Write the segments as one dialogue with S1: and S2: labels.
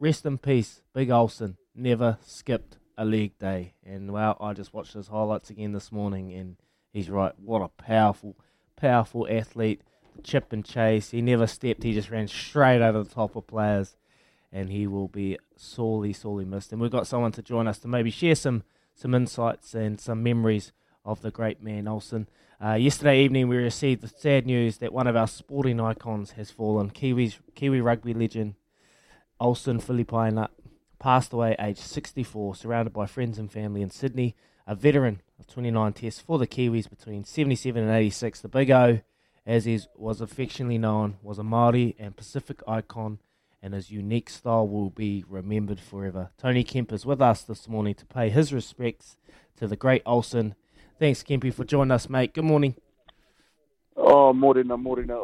S1: Rest in peace, Big Olsen. Never skipped a leg day. And well, I just watched his highlights again this morning, and he's right. What a powerful, powerful athlete. The chip and chase. He never stepped. He just ran straight over the top of players, and he will be sorely, sorely missed. And we've got someone to join us to maybe share some some insights and some memories of the great man Olsen. Uh, yesterday evening, we received the sad news that one of our sporting icons has fallen. Kiwis, Kiwi rugby legend Olsen Filipaina passed away aged 64, surrounded by friends and family in Sydney. A veteran of 29 tests for the Kiwis between 77 and 86. The Big O, as he was affectionately known, was a Māori and Pacific icon, and his unique style will be remembered forever. Tony Kemp is with us this morning to pay his respects to the great Olsen. Thanks, Kempy, for joining us, mate. Good morning.
S2: Oh, morena, morena.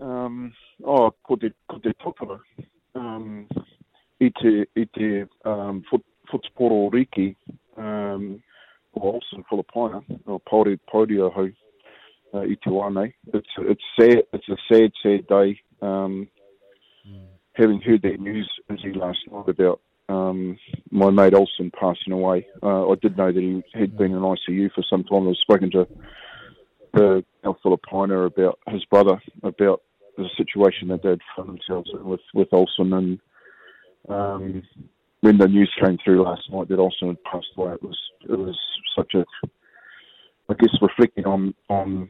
S2: Um, oh, te, ko te tokara um, i te, i te um, riki um, o Olsen Filipaina, o Pauri Paurio hau uh, i te wane. It's, it's, sad, it's a sad, sad day. Um, mm. Having heard that news as he last night about um, my mate Olsen passing away, uh, I did know that he had been in ICU for some time. I've spoken to the Al Filipaina about his brother, about the situation that they'd found themselves in with with Olsen, and um, when the news came through last night that Olsen had passed away, it was it was such a, I guess, reflecting on on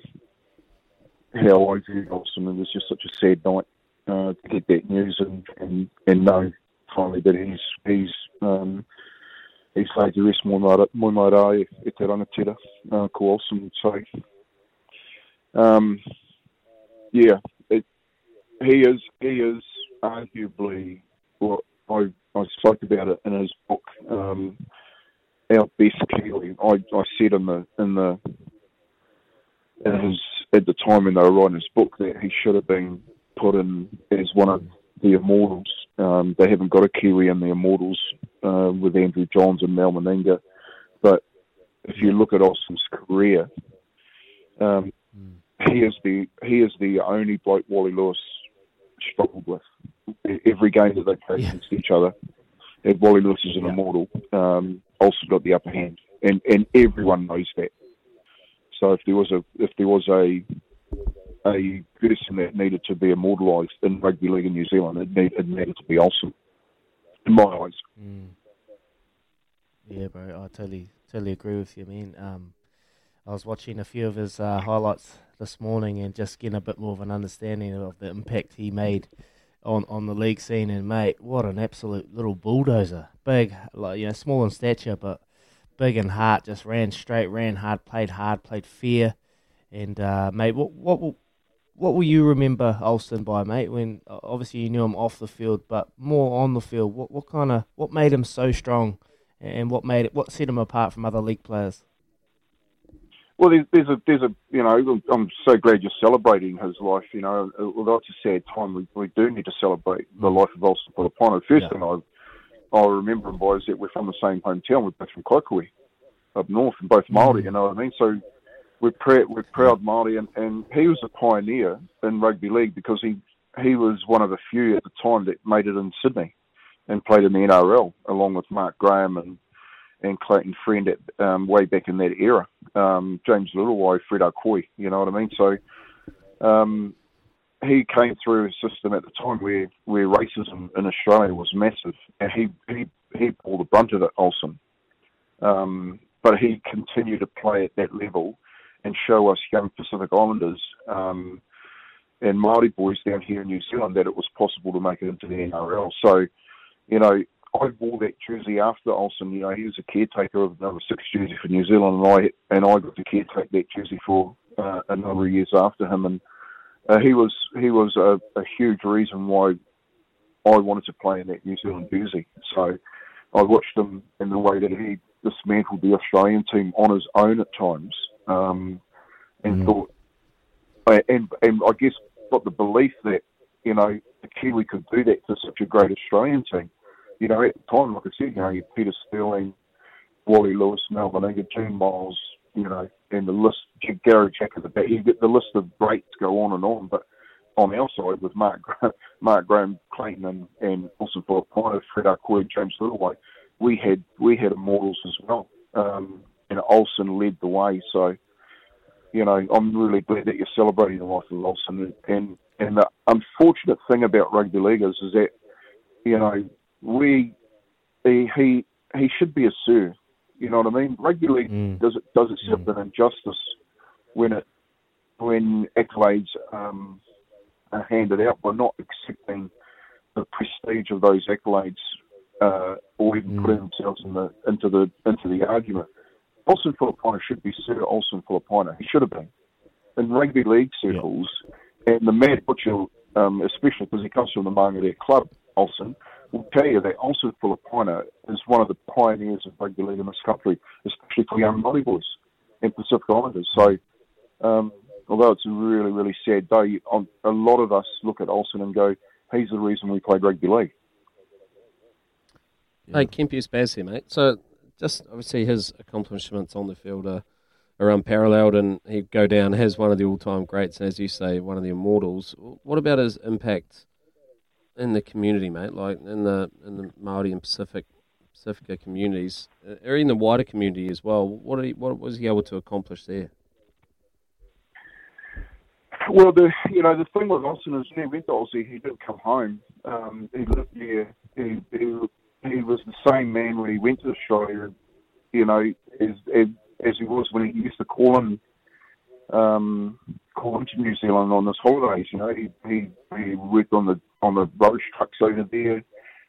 S2: how I viewed Olsen. It was just such a sad night uh, to get that news and and and know finally that he's he's um, he's laid to rest more marae e te rangatira uh, ko Olsen. So, um, yeah, he is he is arguably what I I spoke about it in his book, um, our best Kiwi. I, I said in the in the in his at the time when they were writing his book that he should have been put in as one of the immortals. Um, they haven't got a Kiwi in the immortals uh, with Andrew Johns and Mal Meninga, but if you look at Olsen's career, um, mm. he is the he is the only bloke Wally Lewis struggled with. Every game that they played yeah. against each other, and Wally Lewis is an yeah. immortal. Um, also got the upper hand, and and everyone knows that. So if there was a if there was a a person that needed to be immortalised in rugby league in New Zealand, it, need, it needed to be Olsen, in my eyes.
S1: Mm. Yeah, bro, I totally totally agree with you, man. Um, I was watching a few of his uh, highlights this morning and just getting a bit more of an understanding of the impact he made on, on the league scene. And mate, what an absolute little bulldozer! Big, like you know, small in stature, but big in heart. Just ran straight, ran hard, played hard, played fair. And uh, mate, what what will what will you remember Olsen by, mate? When obviously you knew him off the field, but more on the field. What what kind of what made him so strong, and what made it what set him apart from other league players?
S2: Well, there's, there's a, there's a, you know, I'm so glad you're celebrating his life. You know, although it's a sad time, we, we do need to celebrate the
S1: Mm.
S2: life of Olsen Filipaina. First
S1: Yeah.
S2: thing I, I remember him by is that we're from the same hometown. We're both from Kaikohe, up north, and both Maori.
S1: Mm.
S2: You know what I mean? So we're proud, we're proud Maori, and, and he was a pioneer in rugby league because he he was one of a few at the time that made it in Sydney and played in the NRL along with Mark Graham and and Clayton Friend at um, way back in that era. Um, James Leuluai, Fred Akoi, you know what I mean? So um, he came through a system at the time where, where racism in Australia was massive, and he he he bore the brunt of it, Olsen. Um, but he continued to play at that level and show us young Pacific Islanders um, and Māori boys down here in New Zealand that it was possible to make it into the NRL. So, you know, I wore that jersey after Olsen. You know, he was a caretaker of number six jersey for New Zealand, and I and I got to caretake that jersey for uh, a number of years after him. And uh, he was he was a, a huge reason why I wanted to play in that New Zealand jersey. So I watched him in the way that he dismantled the Australian team on his own at times, um, and thought, and and I guess got the belief that you know the Kiwi could do that to such a great Australian team. You know, at the time, like I said, you know, you Peter Sterling, Wally Lewis, Mal Meninga, Gene Miles, you know, and the list, Gary Jack at the back. You get the list of greats go on and on, but on our side with Mark Mark Graham, Clayton, and and also for Pino, Fred Akoi, James Leuluai, we had we had immortals as well, um, and Olsen led the way. So, you know, I'm really glad that you're celebrating the life of Olsen. And and the unfortunate thing about rugby league is, is that you know we he he, he should be a sir. You know what I mean? Rugby league
S1: Mm.
S2: does it does itself an injustice when it when accolades um, are handed out by not accepting the prestige of those accolades uh, or even
S1: Mm.
S2: putting themselves in the into the into the argument. Olsen Filipaina should be Sir Olsen Filipaina. He should have been in rugby league circles, and the Mad Butcher, um, especially because he comes from the Māngere club, Olsen, will tell you that Olsen Filipaina is one of the pioneers of rugby league in this country, especially for young Māori boys and Pacific Islanders. So, um, although it's a really, really sad day, on- a lot of us look at Olsen and go, he's the reason we played rugby league.
S3: Hey, Kempius Baz here, mate. So, just obviously his accomplishments on the field are, are unparalleled, and he'd go down as one of the all-time greats, and as you say, one of the immortals. What about his impact in the community, mate? Like in the in the Maori and Pacific Pacifica communities, uh, or in the wider community as well. What he, what was he able to accomplish there?
S2: Well, the you know the thing with Austin is when he went to Aussie, he didn't come home. Um, he lived there. He, he he was the same man when he went to Australia. You know, as as, as he was when he used to call him um, call him to New Zealand on his holidays. You know, he he, he worked on the on the rubbish trucks over there.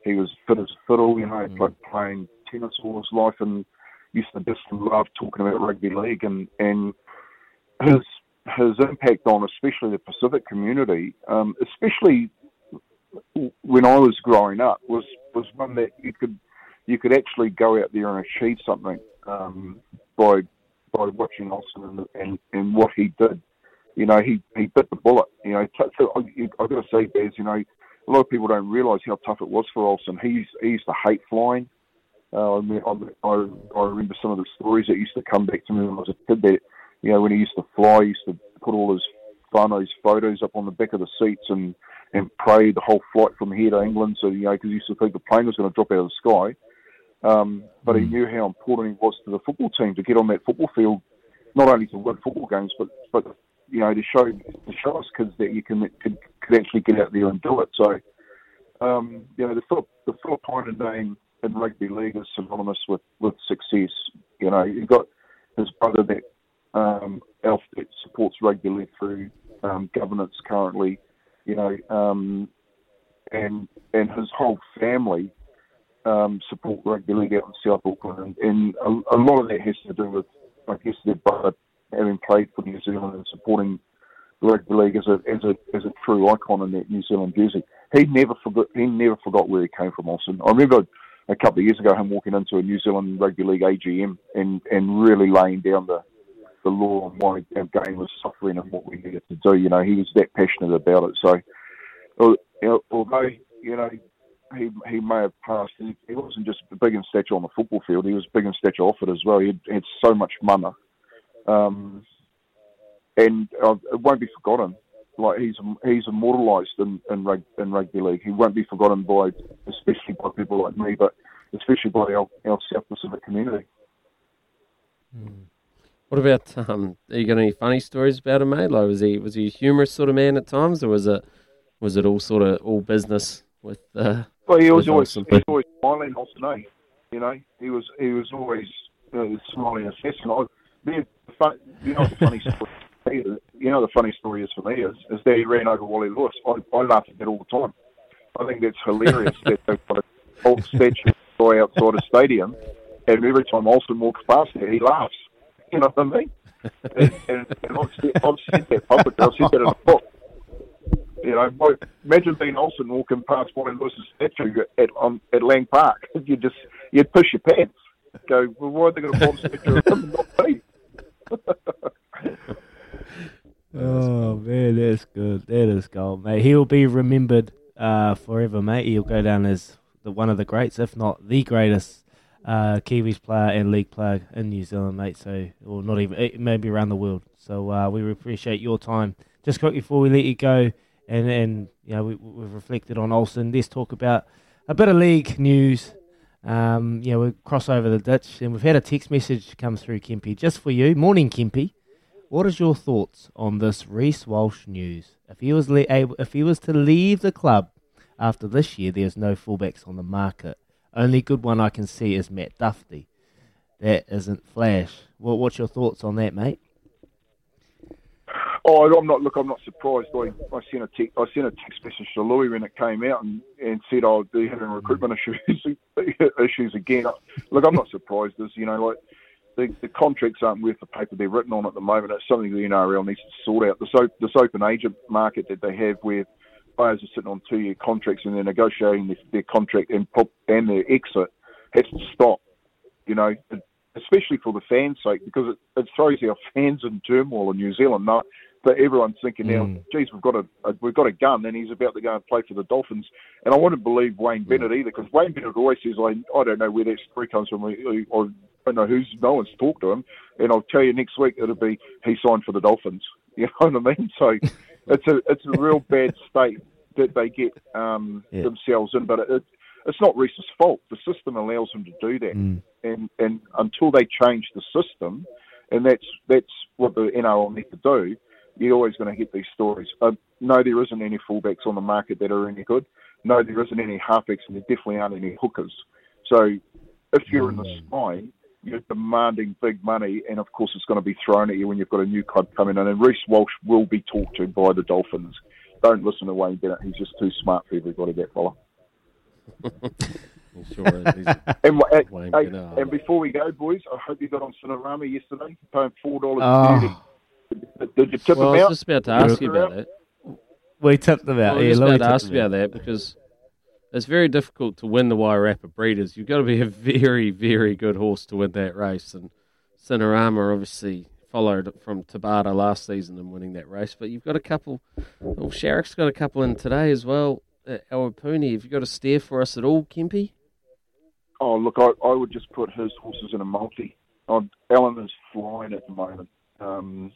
S2: He was fit as a fiddle. You know, like playing tennis all his life, and used to just love talking about rugby league and and his his impact on especially the Pacific community, um, especially when I was growing up, was was one that you could you could actually go out there and achieve something um, by by watching Olsen and, and and what he did. You know, he he bit the bullet. You know, t- I, I've got to say, Bez, you know, a lot of people don't realise how tough it was for Olsen. He he used to hate flying. Uh, I, mean, I, I I remember some of the stories that used to come back to me when I was a kid. That you know, when he used to fly, he used to put all his whānau's photos up on the back of the seats and and pray the whole flight from here to England. So you know, because he used to think the plane was going to drop out of the sky. Um, but he knew how important he was to the football team to get on that football field, not only to win football games, but but you know to show to show us kids that you can could, could actually get out there and do it. So um, you know the Philip the Filipaina name in rugby league is synonymous with with success. You know you got his brother that um, Alf that supports rugby league through um, governance currently. You know, um, and and his whole family um, support rugby league out in South Auckland, and, and a, a lot of that has to do with, I guess, their brother having played for New Zealand and supporting the rugby league as a as a as a true icon in that New Zealand jersey. He never forgot. He never forgot where he came from. Olsen. I remember a couple of years ago him walking into a New Zealand rugby league AGM and and really laying down the the law on why our game was suffering and what we needed to do. You know, he was that passionate about it. So, although you know he he may have passed, he, wasn't just big in stature on the football field. He was big in stature off it as well. He had, had so much mana, um, and uh, it won't be forgotten. Like he's he's immortalised in in, rug, in rugby league. He won't be forgotten by especially by people like me, but especially by our, our South Pacific community.
S3: Hmm. What about um? Are you got any funny stories about him, mate? Like, was he was he a humorous sort of man at times, or was it was it all sort of all business with? Uh,
S2: well, he was always he was always smiling, Austin. Eh? You know, he was he was always uh, smiling and. I, the, fun, you know, the funny story. You know, the funny story is for me is, is that he ran over Wally Lewis. I, I laugh at that all the time. I think that's hilarious that they've got a whole statue outside a stadium, and every time Olsen walks past there, he laughs. You know what I mean? and, and, and I've, said, I've said that publicly. I've said that in a book. You know, imagine being Olsen walking past Wally Lewis's statue at um, at Lang Park. You just you'd push your pants. Go, well, why are they going to bomb statue of him, not me?
S1: Oh man, that's good. That is gold, mate. He'll be remembered uh, forever, mate. He'll go down as the one of the greats, if not the greatest uh, Kiwis player and league player in New Zealand, mate. So, or not even, eh, maybe around the world. So, uh, we appreciate your time. Just quickly before we let you go, and and you know we, we've reflected on Olsen. Let's talk about a bit of league news. Um, yeah, we cross over the ditch, and we've had a text message come through, Kempy, just for you. Morning, Kempy. What is your thoughts on this Reece Walsh news? If he was le- able, if he was to leave the club after this year, there's no fullbacks on the market. Only good one I can see is Matt Duffy. That isn't Flash. What, what's your thoughts on that, mate?
S2: Oh, I'm not. Look, I'm not surprised. I, I sent a text. I sent a text message to Louis when it came out and, and said, "Oh, they're having recruitment issues issues again." Look, I'm not surprised. As you know, like the, the contracts aren't worth the paper they're written on at the moment. It's something the NRL needs to sort out. This, this open agent market that they have, where players are sitting on two-year contracts and they're negotiating their, their contract and and their exit has to stop. You know, especially for the fans' sake, because it, it throws our fans in turmoil in New Zealand. No, but everyone's thinking now, mm. geez, we've got a, a, we've got a gun, and he's about to go and play for the Dolphins. And I wouldn't believe Wayne mm. Bennett either, because Wayne Bennett always says, I, I don't know where that story comes from. I, I don't know who's no one's talked to him, and I'll tell you next week it'll be he signed for the Dolphins. You know what I mean? So it's a it's a real bad state that they get um, yeah. themselves in. But it, it's not Reece's fault. The system allows them to do that, mm. and and until they change the system, and that's that's what the NRL need to do. You're always going to get these stories. Uh, no, there isn't any fullbacks on the market that are any good. No, there isn't any halfbacks, and there definitely aren't any hookers. So, if you're mm. in the mm. spine, you're demanding big money, and of course, it's going to be thrown at you when you've got a new club coming in. And Reece Walsh will be talked to by the Dolphins don't listen to Wayne Bennett. He's just too smart for everybody, that fella.
S3: sure is.
S2: and, and, hey, and, before we go, boys, I hope you got on Cinerama yesterday, paying four dollars oh. Did, did you tip
S3: well,
S2: them
S3: I was just about to ask you about that.
S1: We tipped them out.
S3: Well, I was yeah, just about to ask you about that because it's very difficult to win the Wairarapa Breeders. You've got to be a very, very good horse to win that race. And Cinerama obviously followed from Tabata last season and winning that race. But you've got a couple. Well, Sharrock's got a couple in today as well. At Awapuni, have you got a steer for us at all, Kempy?
S2: Oh, look, I, I would just put his horses in a multi. Oh, Alan is flying at the moment. Um,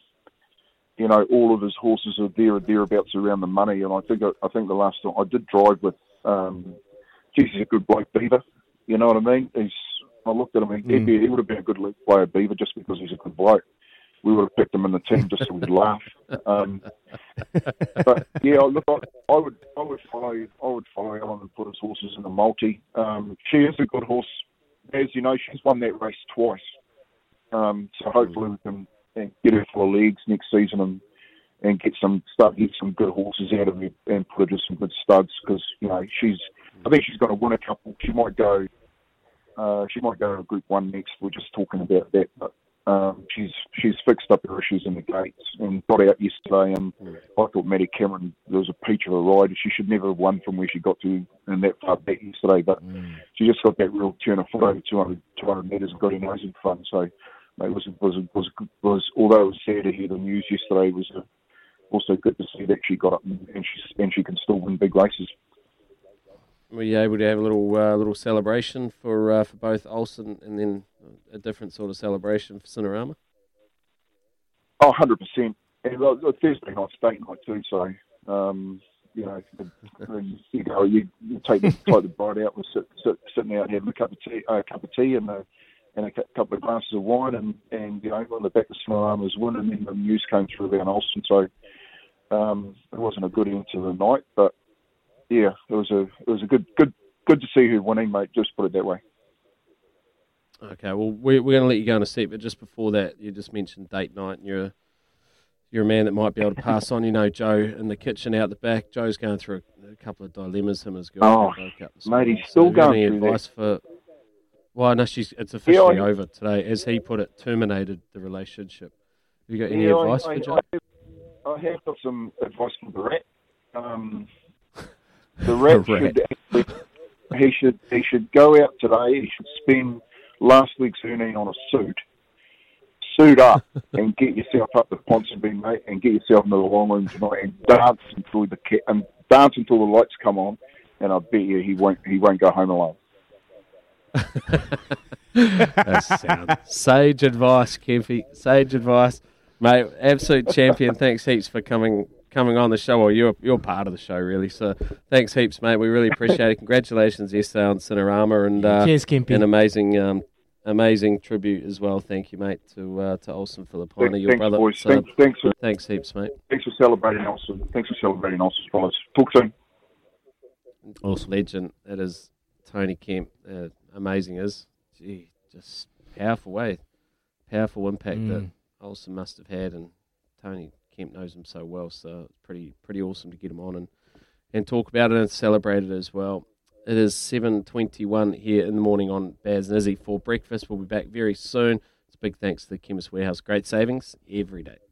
S2: you know, all of his horses are there or thereabouts around the money, and I think I think the last time I did drive with, um, geez, he's a good bloke, Beaver. You know what I mean? He's I looked at him, he, mm. he would have been a good league player, Beaver, just because he's a good bloke we would have picked him in the team just so we'd laugh. Um, but yeah, look, I, I, would I would follow I would follow Ellen and put his horses in the multi. Um, she is a good horse, as you know. She's won that race twice, um, so hopefully we can get her full of legs next season and and get some start get some good horses out of her and put her to some good studs because you know she's I think she's going to win a couple. She might go. Uh, she might go to Group One next. We're just talking about that, but um, she's she's fixed up her issues in the gates and got out yesterday. And mm. I thought Maddie Cameron there was a peach of a ride. She should never have won from where she got to in that far back yesterday. But mm. she just got that real turn of foot over 200, 200 metres and got her nose in front. So it was was was was although it was sad to hear the news yesterday, it was uh, also good to see that she got up and, she and she can still win big races.
S3: Were you able to have a little uh, little celebration for uh, for both Olsen and then a different sort of celebration for Cinerama?
S2: Oh, 100 percent. And uh, Thursday night, state night too. So um, you know, you know, you, you take the, take the bride out, and sit, sit, sitting out having a cup of tea, uh, a cup of tea, and a and a couple of glasses of wine, and and you know, on the back of Cinerama's win, and then the news came through about Olsen. So um, it wasn't a good end to the night, but yeah, it was a it was a good good good to see her winning, mate. Just put it that way.
S3: Okay, well, we're, we're going to let you go in a sec, but just before that, you just mentioned date night, and you're you're a man that might be able to pass on. You know, Joe in the kitchen out the back. Joe's going through a, a couple of dilemmas. Him as
S2: girl. Oh, mate, he's still so going
S3: any through advice that. for? Well, no, she's it's officially yeah, I, over today, as he put it. Terminated the relationship. Have you got any yeah, advice I, for Joe? I
S2: have, I have got some advice for the rat. Um, the rat, should actually, he should he should go out today. He should spend last week's earning on a suit suit up and get yourself up to Ponsonby, mate, and get yourself into the long room tonight and dance until the and dance until the lights come on. And I bet you he won't he won't go home alone.
S3: That's sound. Sage advice, Kempy. Sage advice, mate. Absolute champion. Thanks heaps for coming coming on the show. Well, you're you're part of the show, really. So thanks heaps, mate. We really appreciate it. Congratulations, yesterday on Cinerama, and uh,
S1: cheers, Kempy.
S3: An amazing um, amazing tribute as well. Thank you, mate, to uh, to Olsen Filipaina,
S2: thanks,
S3: your
S2: thanks,
S3: brother.
S2: Boys. So, thanks, thanks, for,
S3: thanks heaps, mate.
S2: Thanks for celebrating Olsen. Thanks for celebrating Olsen, fellas. Talk soon.
S3: Awesome legend. That is Tony Kemp. Uh, amazing is, gee, just powerful way, powerful impact mm. that Olsen must have had, and Tony Kemp knows him so well. So it's pretty pretty awesome to get him on and and talk about it and celebrate it as well. It is 7.21 here in the morning on Baz and Izzy for breakfast. We'll be back very soon. It's a big thanks to the Chemist Warehouse. Great savings every day.